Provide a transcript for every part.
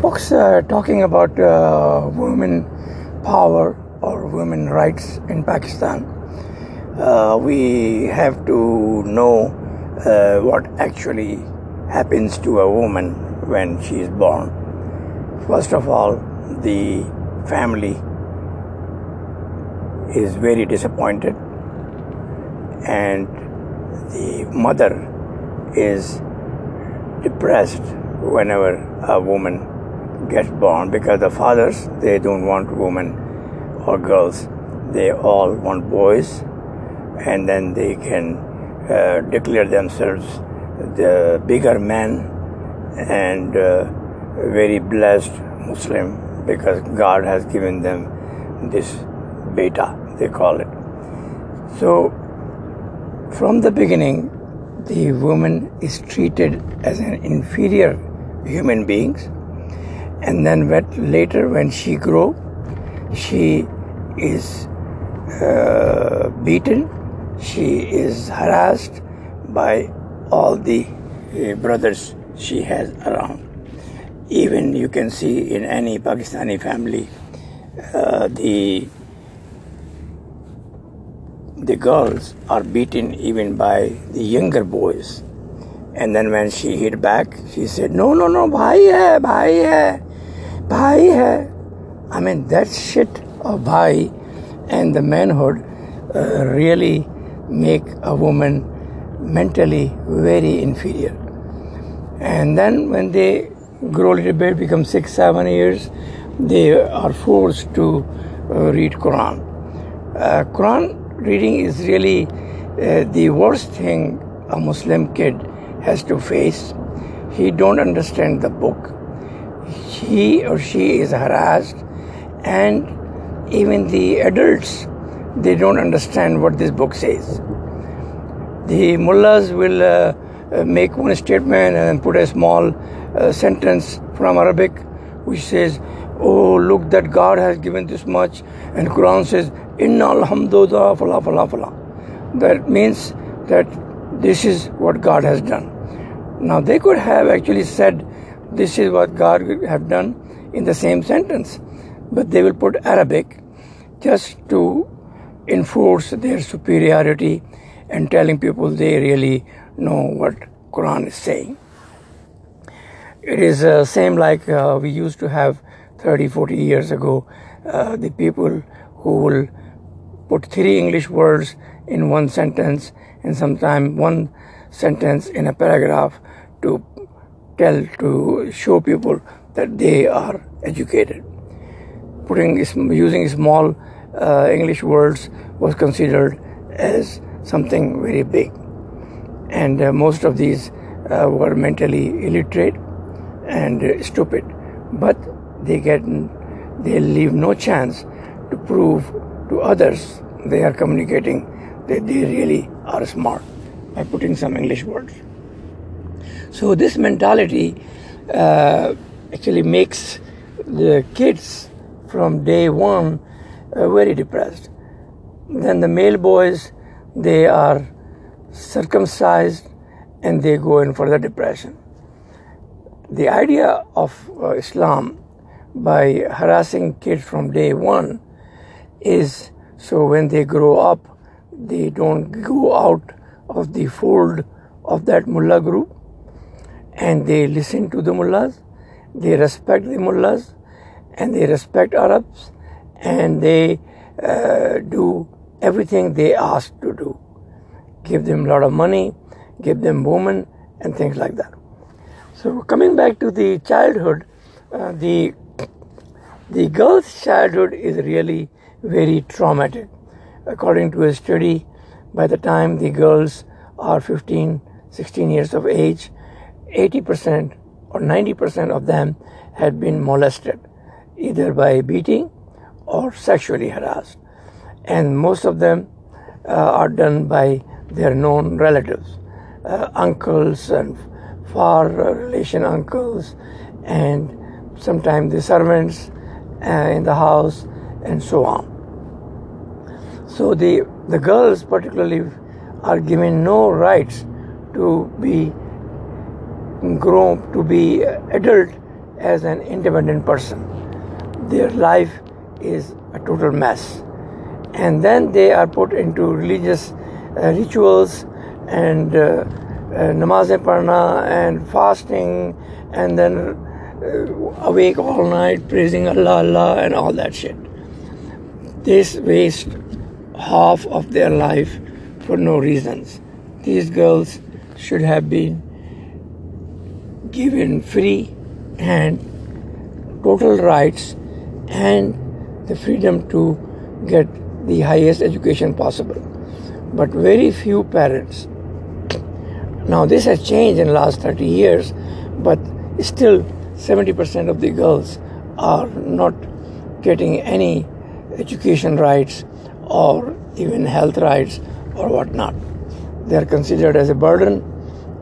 books uh, talking about uh, women power or women rights in Pakistan. Uh, we have to know what actually happens to a woman when she is born. First of all, the family is very disappointed, and the mother is depressed whenever a woman gets born because the fathers they don't want women or girls. They all want boys and then they can uh, declare themselves the bigger men and uh, very blessed muslim because god has given them this beta they call it. So from the beginning the woman is treated as an inferior human beings. And then later when she grow she is uh, beaten. She is harassed by all the uh, brothers she has around. Even you can see in any pakistani family uh, the the girls are beaten even by the younger boys and then when she hit back she said no no no bhai hai bhai hai bhai hai. I mean that shit of bhai and the manhood uh, really make a woman mentally very inferior. And then when they grow a little bit become six seven years they are forced to uh, read quran. Uh, quran reading is really uh, the worst thing a muslim kid has to face. He don't understand the book. He or she is harassed and even the adults they don't understand what this book says. The mullahs will uh, make one statement and put a small uh, sentence from arabic which says oh look that god has given this much and quran says inna alhamdulillah that means that this is what god has done now they could have actually said this is what god would have done in the same sentence but they will put arabic just to enforce their superiority and telling people they really know what quran is saying. It is uh, same like uh, we used to have 30 40 years ago uh, the people who will put three english words in one sentence and sometimes one sentence in a paragraph to tell to show people that they are educated. Putting using small uh, english words was considered as something very big. And uh, most of these uh, were mentally illiterate and stupid. But they get they leave no chance to prove to others they are communicating that they really are smart by putting some english words. So this mentality uh, actually makes the kids from day one uh, very depressed. Then the male boys they are circumcised and they go in for the depression. The idea of uh, Islam by harassing kids from day one is so when they grow up, they don't go out of the fold of that mullah group and they listen to the mullahs, they respect the mullahs and they respect Arabs and they uh, do everything they ask to do. Give them a lot of money, give them women and things like that. So coming back to the childhood, uh, the the girl's childhood is really very traumatic. According to a study, by the time the girls are 15, 16 years of age, 80% or 90% of them had been molested, either by beating or sexually harassed. And most of them uh, are done by their known relatives, uh, uncles and far relation uncles and sometimes the servants uh, in the house and so on. So the, the girls particularly are given no rights to be grown, to be adult as an independent person. Their life is a total mess. And then they are put into religious uh, rituals and uh, uh, namaz parna and fasting and then uh, awake all night praising Allah, Allah, and all that shit. This waste half of their life for no reasons. These girls should have been given free and total rights and the freedom to get the highest education possible. But very few parents. Now this has changed in the last 30 years, but still 70% of the girls are not getting any education rights or even health rights or whatnot. They are considered as a burden,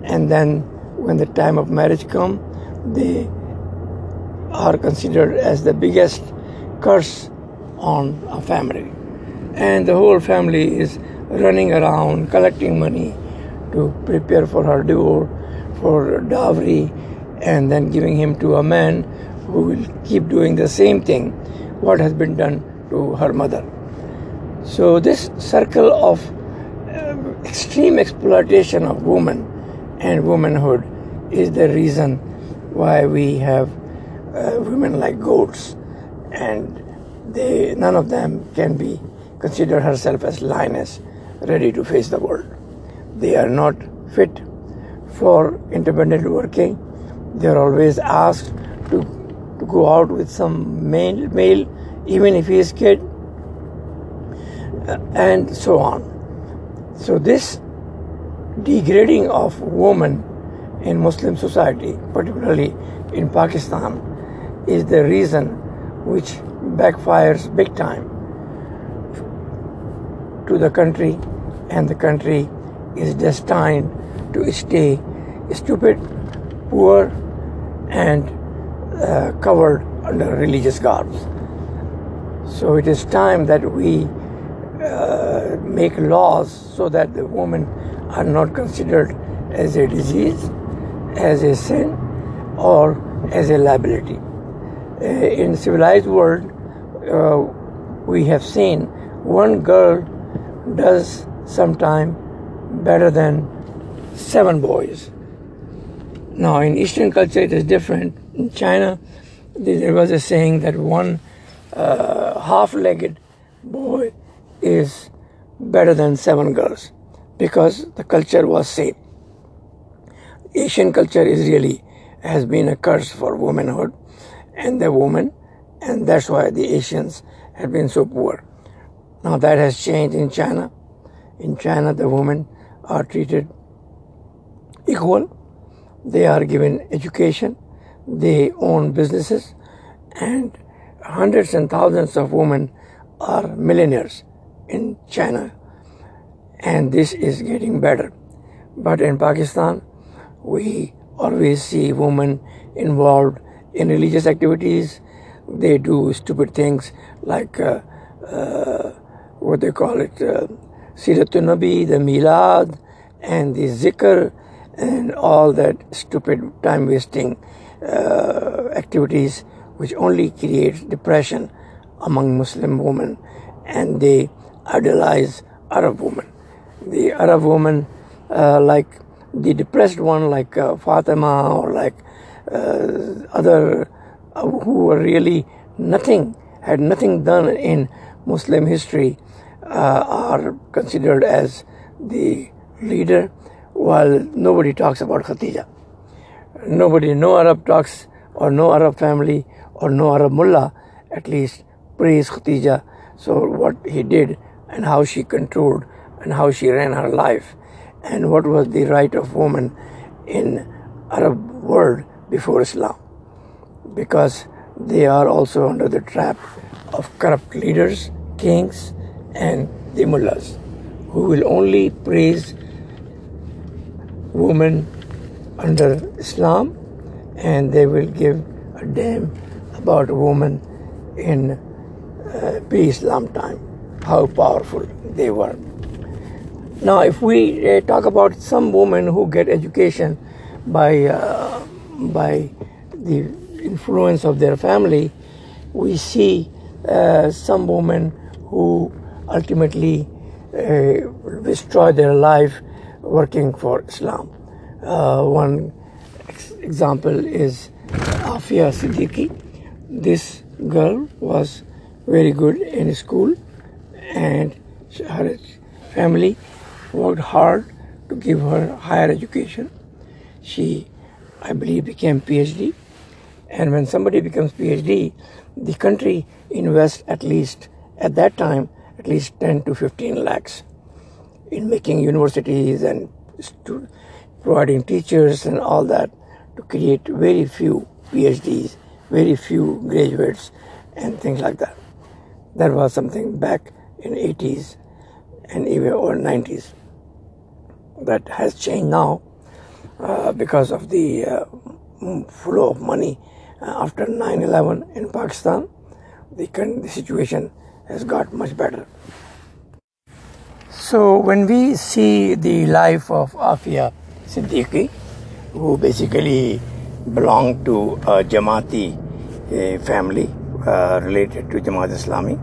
and then when the time of marriage comes, they are considered as the biggest curse on a family. And the whole family is running around collecting money to prepare for her divorce, for dowry, and then giving him to a man who will keep doing the same thing what has been done to her mother. So, this circle of extreme exploitation of women and womanhood is the reason why we have uh, women like goats, and they none of them can be consider herself as lioness, ready to face the world. They are not fit for independent working. They are always asked to to go out with some male, male even if he is kid, uh, and so on. So this degrading of women in Muslim society, particularly in Pakistan, is the reason which backfires big time to the country, and the country is destined to stay stupid, poor, and uh, covered under religious garbs. So it is time that we uh, make laws so that the women are not considered as a disease, as a sin, or as a liability. Uh, in civilized world, uh, we have seen one girl does sometime better than seven boys. Now, in Eastern culture, it is different. In China, there was a saying that one uh, half-legged boy is better than seven girls because the culture was same. Asian culture is really has been a curse for womanhood and the woman, and that's why the Asians have been so poor. Now that has changed in China. In China, the women are treated equal. They are given education. They own businesses, and hundreds and thousands of women are millionaires in China. And this is getting better. But in Pakistan, we always see women involved in religious activities. They do stupid things like uh, uh, what they call it, uh, Siratul Nabi, the Milad, and the Zikr, and all that stupid time wasting uh, activities which only creates depression among Muslim women and they idolize Arab women. The Arab woman, uh, like the depressed one, like uh, Fatima or like uh, other uh, who were really nothing, had nothing done in Muslim history, uh, are considered as the leader, while nobody talks about Khatija. Nobody, no Arab talks, or no Arab family, or no Arab mullah, at least praise Khatija. So what he did and how she controlled and how she ran her life and what was the right of woman in Arab world before Islam. Because they are also under the trap of corrupt leaders, kings and the mullahs who will only praise women under Islam and they will give a damn about women in uh, pre-Islam time, how powerful they were. Now, if we uh, talk about some women who get education by uh, by the influence of their family, we see uh, some women who ultimately uh, destroy their life working for Islam. Uh, one ex- example is Afia Siddiqui. This girl was very good in school and her family worked hard to give her higher education. She, I believe, became PhD. And when somebody becomes PhD, the country invests at least, at that time, at least 10 to 15 lakhs in making universities and stu- providing teachers and all that to create very few PhDs, very few graduates, and things like that. That was something back in 80s and even or 90s that has changed now uh, because of the uh, flow of money uh, after 9-11 in Pakistan. The, the situation has got much better. So when we see the life of Afia Siddiqui, who basically belonged to a Jamati uh, family uh, related to Jamaat Islami,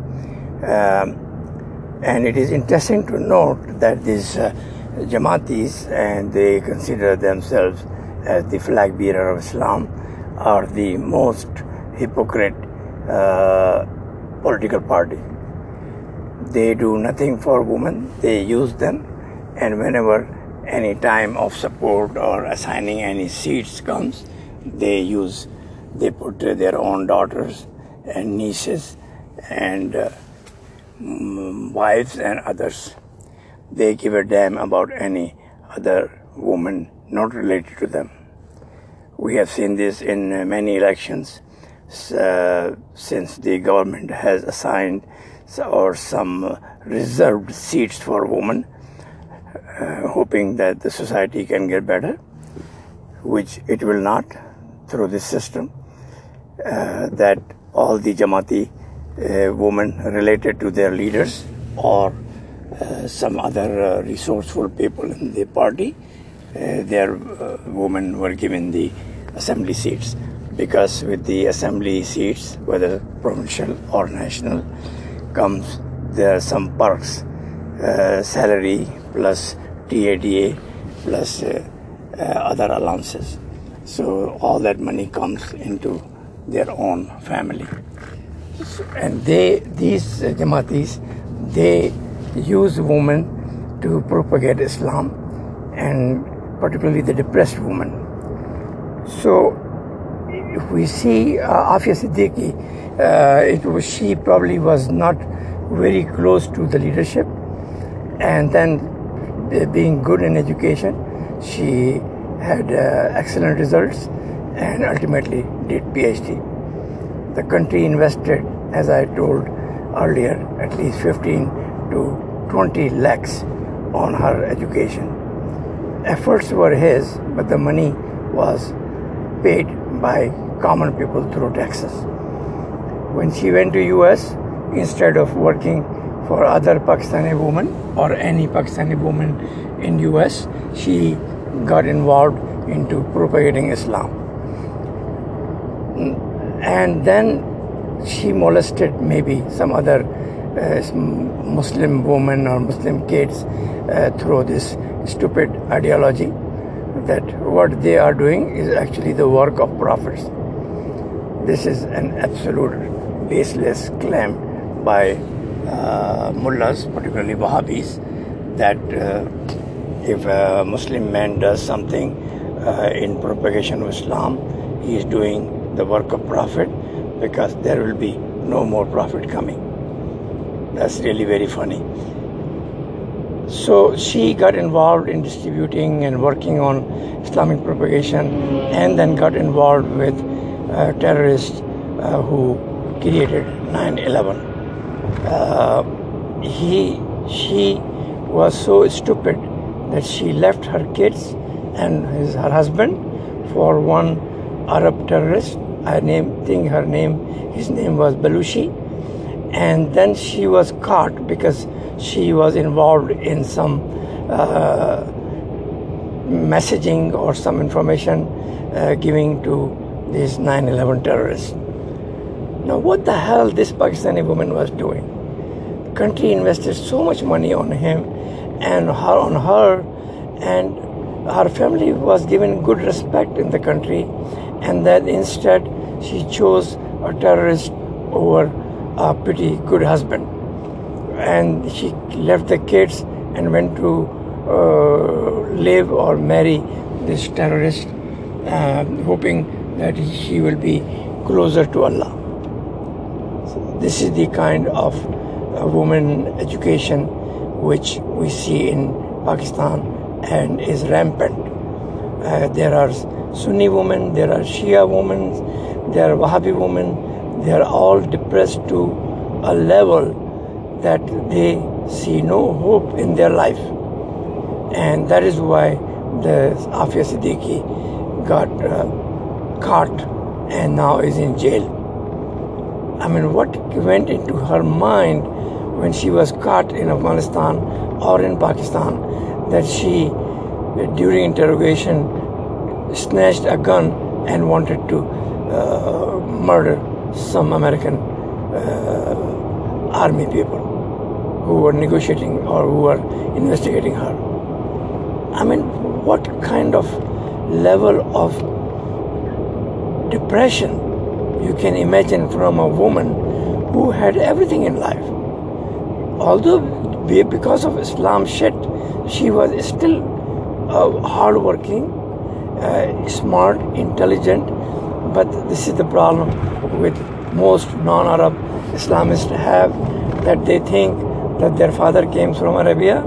um, and it is interesting to note that these uh, Jamatis, and they consider themselves as the flag bearer of Islam, are the most hypocrite uh, political party. They do nothing for women, they use them, and whenever any time of support or assigning any seats comes, they use, they put their own daughters and nieces and uh, wives and others. They give a damn about any other woman not related to them. We have seen this in many elections uh, since the government has assigned or some reserved seats for women, uh, hoping that the society can get better, which it will not through this system. Uh, that all the Jamati uh, women related to their leaders or uh, some other uh, resourceful people in the party, uh, their uh, women were given the assembly seats because with the assembly seats, whether provincial or national, comes there are some perks, uh, salary plus TADA plus other allowances. So all that money comes into their own family. And they, these Jamatis, they use women to propagate Islam and particularly the depressed woman. So if we see uh, Afia Siddiqui, uh, it was she probably was not very close to the leadership, and then uh, being good in education, she had uh, excellent results and ultimately did PhD. The country invested, as I told earlier, at least 15 to 20 lakhs on her education. Efforts were his, but the money was paid by common people through taxes. When she went to US, instead of working for other Pakistani women or any Pakistani woman in US, she got involved into propagating Islam and then she molested maybe some other uh, Muslim woman or Muslim kids uh, through this stupid ideology that what they are doing is actually the work of prophets. This is an absolute baseless claim by uh, mullahs, particularly Wahhabis, that uh, if a Muslim man does something uh, in propagation of Islam, he is doing the work of Prophet because there will be no more Prophet coming. That's really very funny. So she got involved in distributing and working on Islamic propagation and then got involved with uh, terrorists uh, who created 9-11. Uh, he, she was so stupid that she left her kids and his, her husband for one Arab terrorist I name, think her name, his name was Baluchi. And then she was caught because she was involved in some uh, messaging or some information uh, giving to these 9/11 terrorists. Now, what the hell this Pakistani woman was doing? Country invested so much money on him and her on her, and her family was given good respect in the country, and that instead she chose a terrorist over a pretty good husband, and she left the kids and went to uh, live or marry this terrorist, uh, hoping that she will be closer to Allah. So this is the kind of uh, woman education which we see in Pakistan and is rampant. Uh, there are Sunni women, there are Shia women, there are Wahhabi women, they are all depressed to a level that they see no hope in their life. And that is why the Afia Siddiqui got uh, caught and now is in jail. I mean, what went into her mind when she was caught in Afghanistan or in Pakistan that she, during interrogation, snatched a gun and wanted to uh, murder some American uh, army people who were negotiating or who were investigating her. I mean, what kind of level of depression you can imagine from a woman who had everything in life? Although because of Islam shit, she was still uh, hardworking, uh, smart, intelligent. But this is the problem with most non-Arab Islamists have that they think that their father came from Arabia.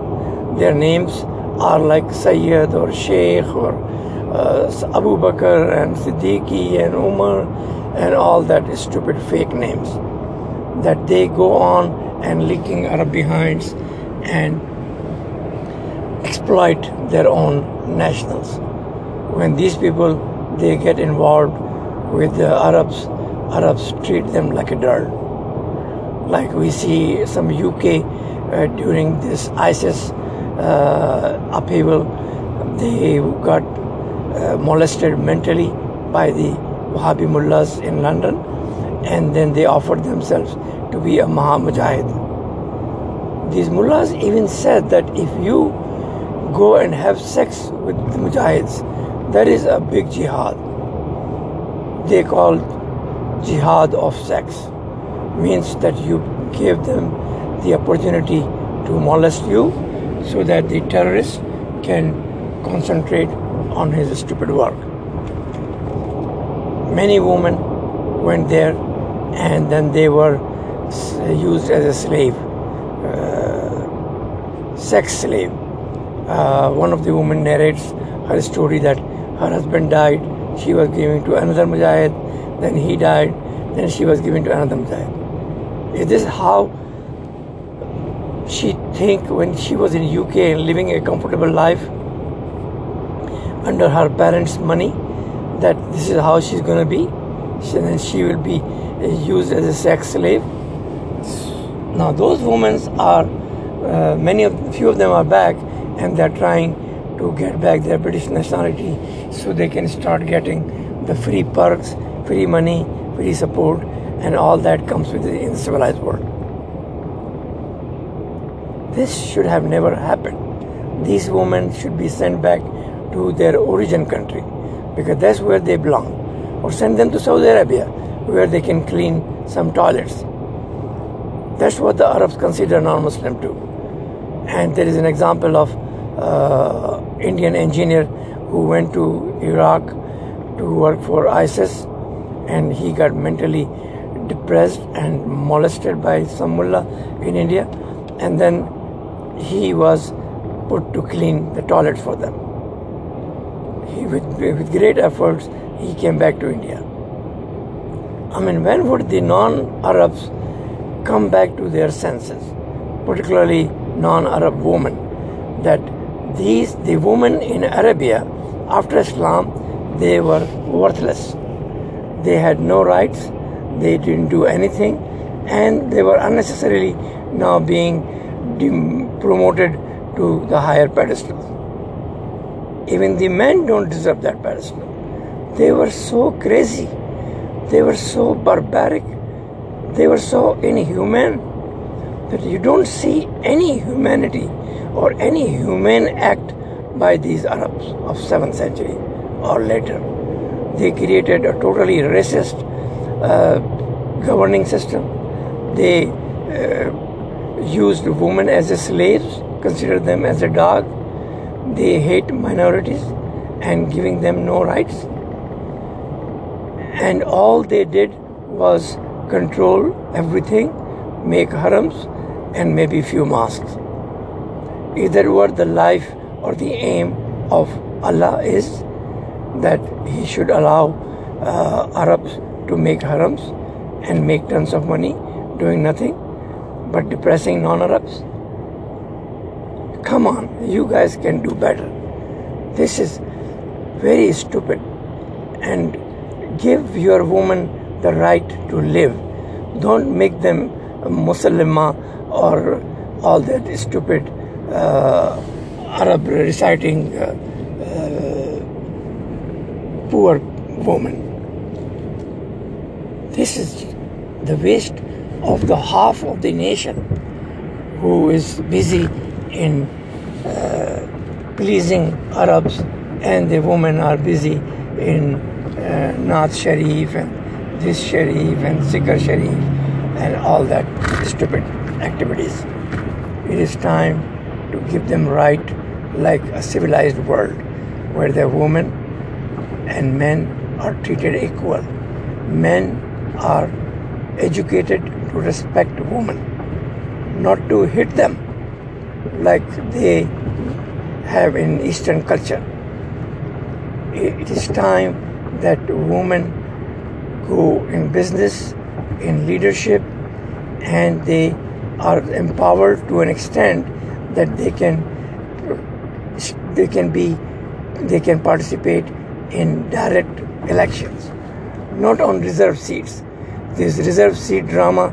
Their names are like Sayyid or Sheikh or uh, Abu Bakr and Siddiqui and Umar and all that stupid fake names that they go on and licking Arab behinds and exploit their own nationals. When these people they get involved with the Arabs, Arabs treat them like a dirt. Like we see some UK uh, during this ISIS uh, upheaval, they got uh, molested mentally by the Wahhabi mullahs in London, and then they offered themselves to be a Maha Mujahid. These mullahs even said that if you go and have sex with the mujahids, that is a big jihad. They call jihad of sex, means that you give them the opportunity to molest you so that the terrorist can concentrate on his stupid work. Many women went there and then they were used as a slave, uh, sex slave. Uh, one of the women narrates her story that her husband died, she was given to another mujahid, then he died, then she was given to another mujahid. Is this how she think when she was in UK and living a comfortable life under her parents' money that this is how she's going to be? Then she will be used as a sex slave. Now those women are uh, many of few of them are back and they're trying to get back their British nationality so they can start getting the free perks, free money, free support, and all that comes with it in the civilized world. This should have never happened. These women should be sent back to their origin country because that's where they belong. Or send them to Saudi Arabia where they can clean some toilets. That's what the Arabs consider non-Muslim too. And there is an example of uh, Indian engineer who went to Iraq to work for ISIS and he got mentally depressed and molested by some mullah in India and then he was put to clean the toilets for them. He, with, with great efforts, he came back to India. I mean, when would the non-Arabs come back to their senses, particularly non-Arab women, that these, the women in Arabia, after Islam, they were worthless. They had no rights, they didn't do anything, and they were unnecessarily now being promoted to the higher pedestal. Even the men don't deserve that pedestal. They were so crazy. They were so barbaric. They were so inhuman that you don't see any humanity or any humane act by these Arabs of 7th century or later. They created a totally racist uh, governing system. They uh, used women as slaves, considered them as a dog. They hate minorities and giving them no rights. And all they did was control everything, make harams, and maybe few mosques. Either were the life or the aim of Allah is that He should allow uh, Arabs to make harams and make tons of money doing nothing but depressing non Arabs. Come on, you guys can do better. This is very stupid. And give your woman the right to live. Don't make them a Muslima or all that stupid uh, Arab reciting uh, uh, poor woman. This is the waste of the half of the nation who is busy in uh, pleasing Arabs and the women are busy in uh, Nath Sharif and this Sharif and Zikr Sharif and all that stupid activities. It is time to give them right like a civilized world where the women and men are treated equal. Men are educated to respect women, not to hit them like they have in Eastern culture. It is time that women go in business, in leadership, and they are empowered to an extent that they can they can be they can participate in direct elections, not on reserve seats. This reserve seat drama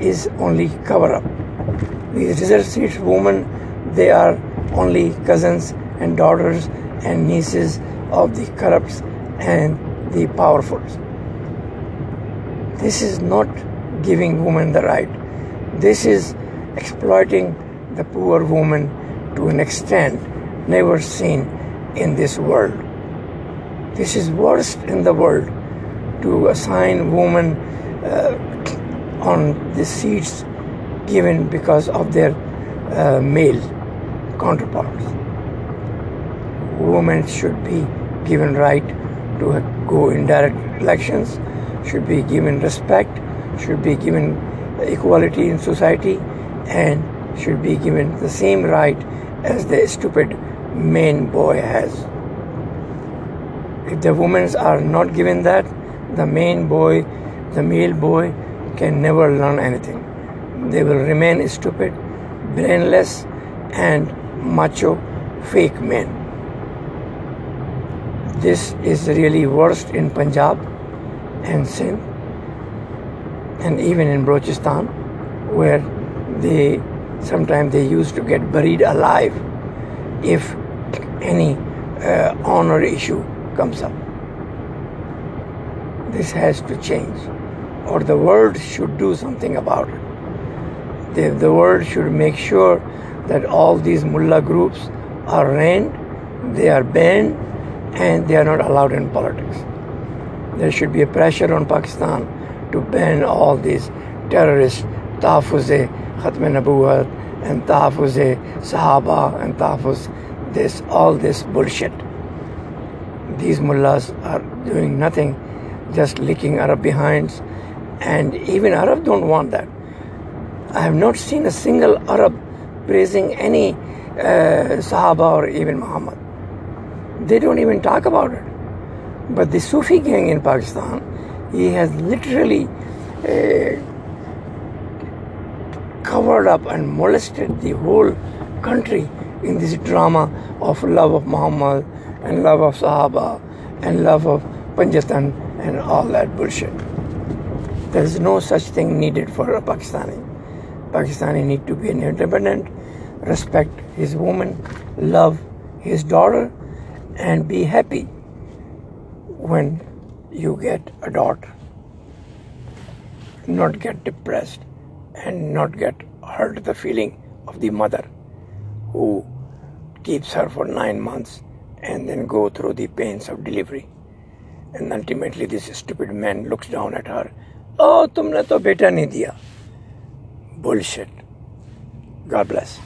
is only cover up. These reserve seats women, they are only cousins and daughters and nieces of the corrupts and the powerful. This is not giving women the right. This is exploiting the poor woman to an extent never seen in this world. This is worst in the world to assign women uh, on the seats given because of their uh, male counterparts. Women should be given right to go in direct elections, should be given respect, should be given equality in society, and should be given the same right as the stupid main boy has. If the women are not given that, the main boy, the male boy, can never learn anything. They will remain stupid, brainless, and macho fake men. This is really worst in Punjab and Sindh and even in Balochistan where they sometimes they used to get buried alive if any uh, honor issue comes up. This has to change, or the world should do something about it. The, the world should make sure that all these mullah groups are reined, they are banned, and they are not allowed in politics. There should be a pressure on Pakistan to ban all these terrorists, tahfuz Khatm Nabuwat, and tahfuz Sahaba, and tahfuz this, all this bullshit. These mullahs are doing nothing, just licking Arab behinds, and even Arab don't want that. I have not seen a single Arab praising any uh, Sahaba or even Muhammad. They don't even talk about it. But the Sufi gang in Pakistan, he has literally uh, covered up and molested the whole country in this drama of love of Muhammad and love of Sahaba and love of Panjatan and all that bullshit. There is no such thing needed for a Pakistani. Pakistani need to be independent, respect his woman, love his daughter, and be happy when you get a daughter, not get depressed and not get hurt the feeling of the mother who keeps her for nine months and then go through the pains of delivery. And ultimately, this stupid man looks down at her. Oh, tumne to beta nahi diya. Bullshit. God bless.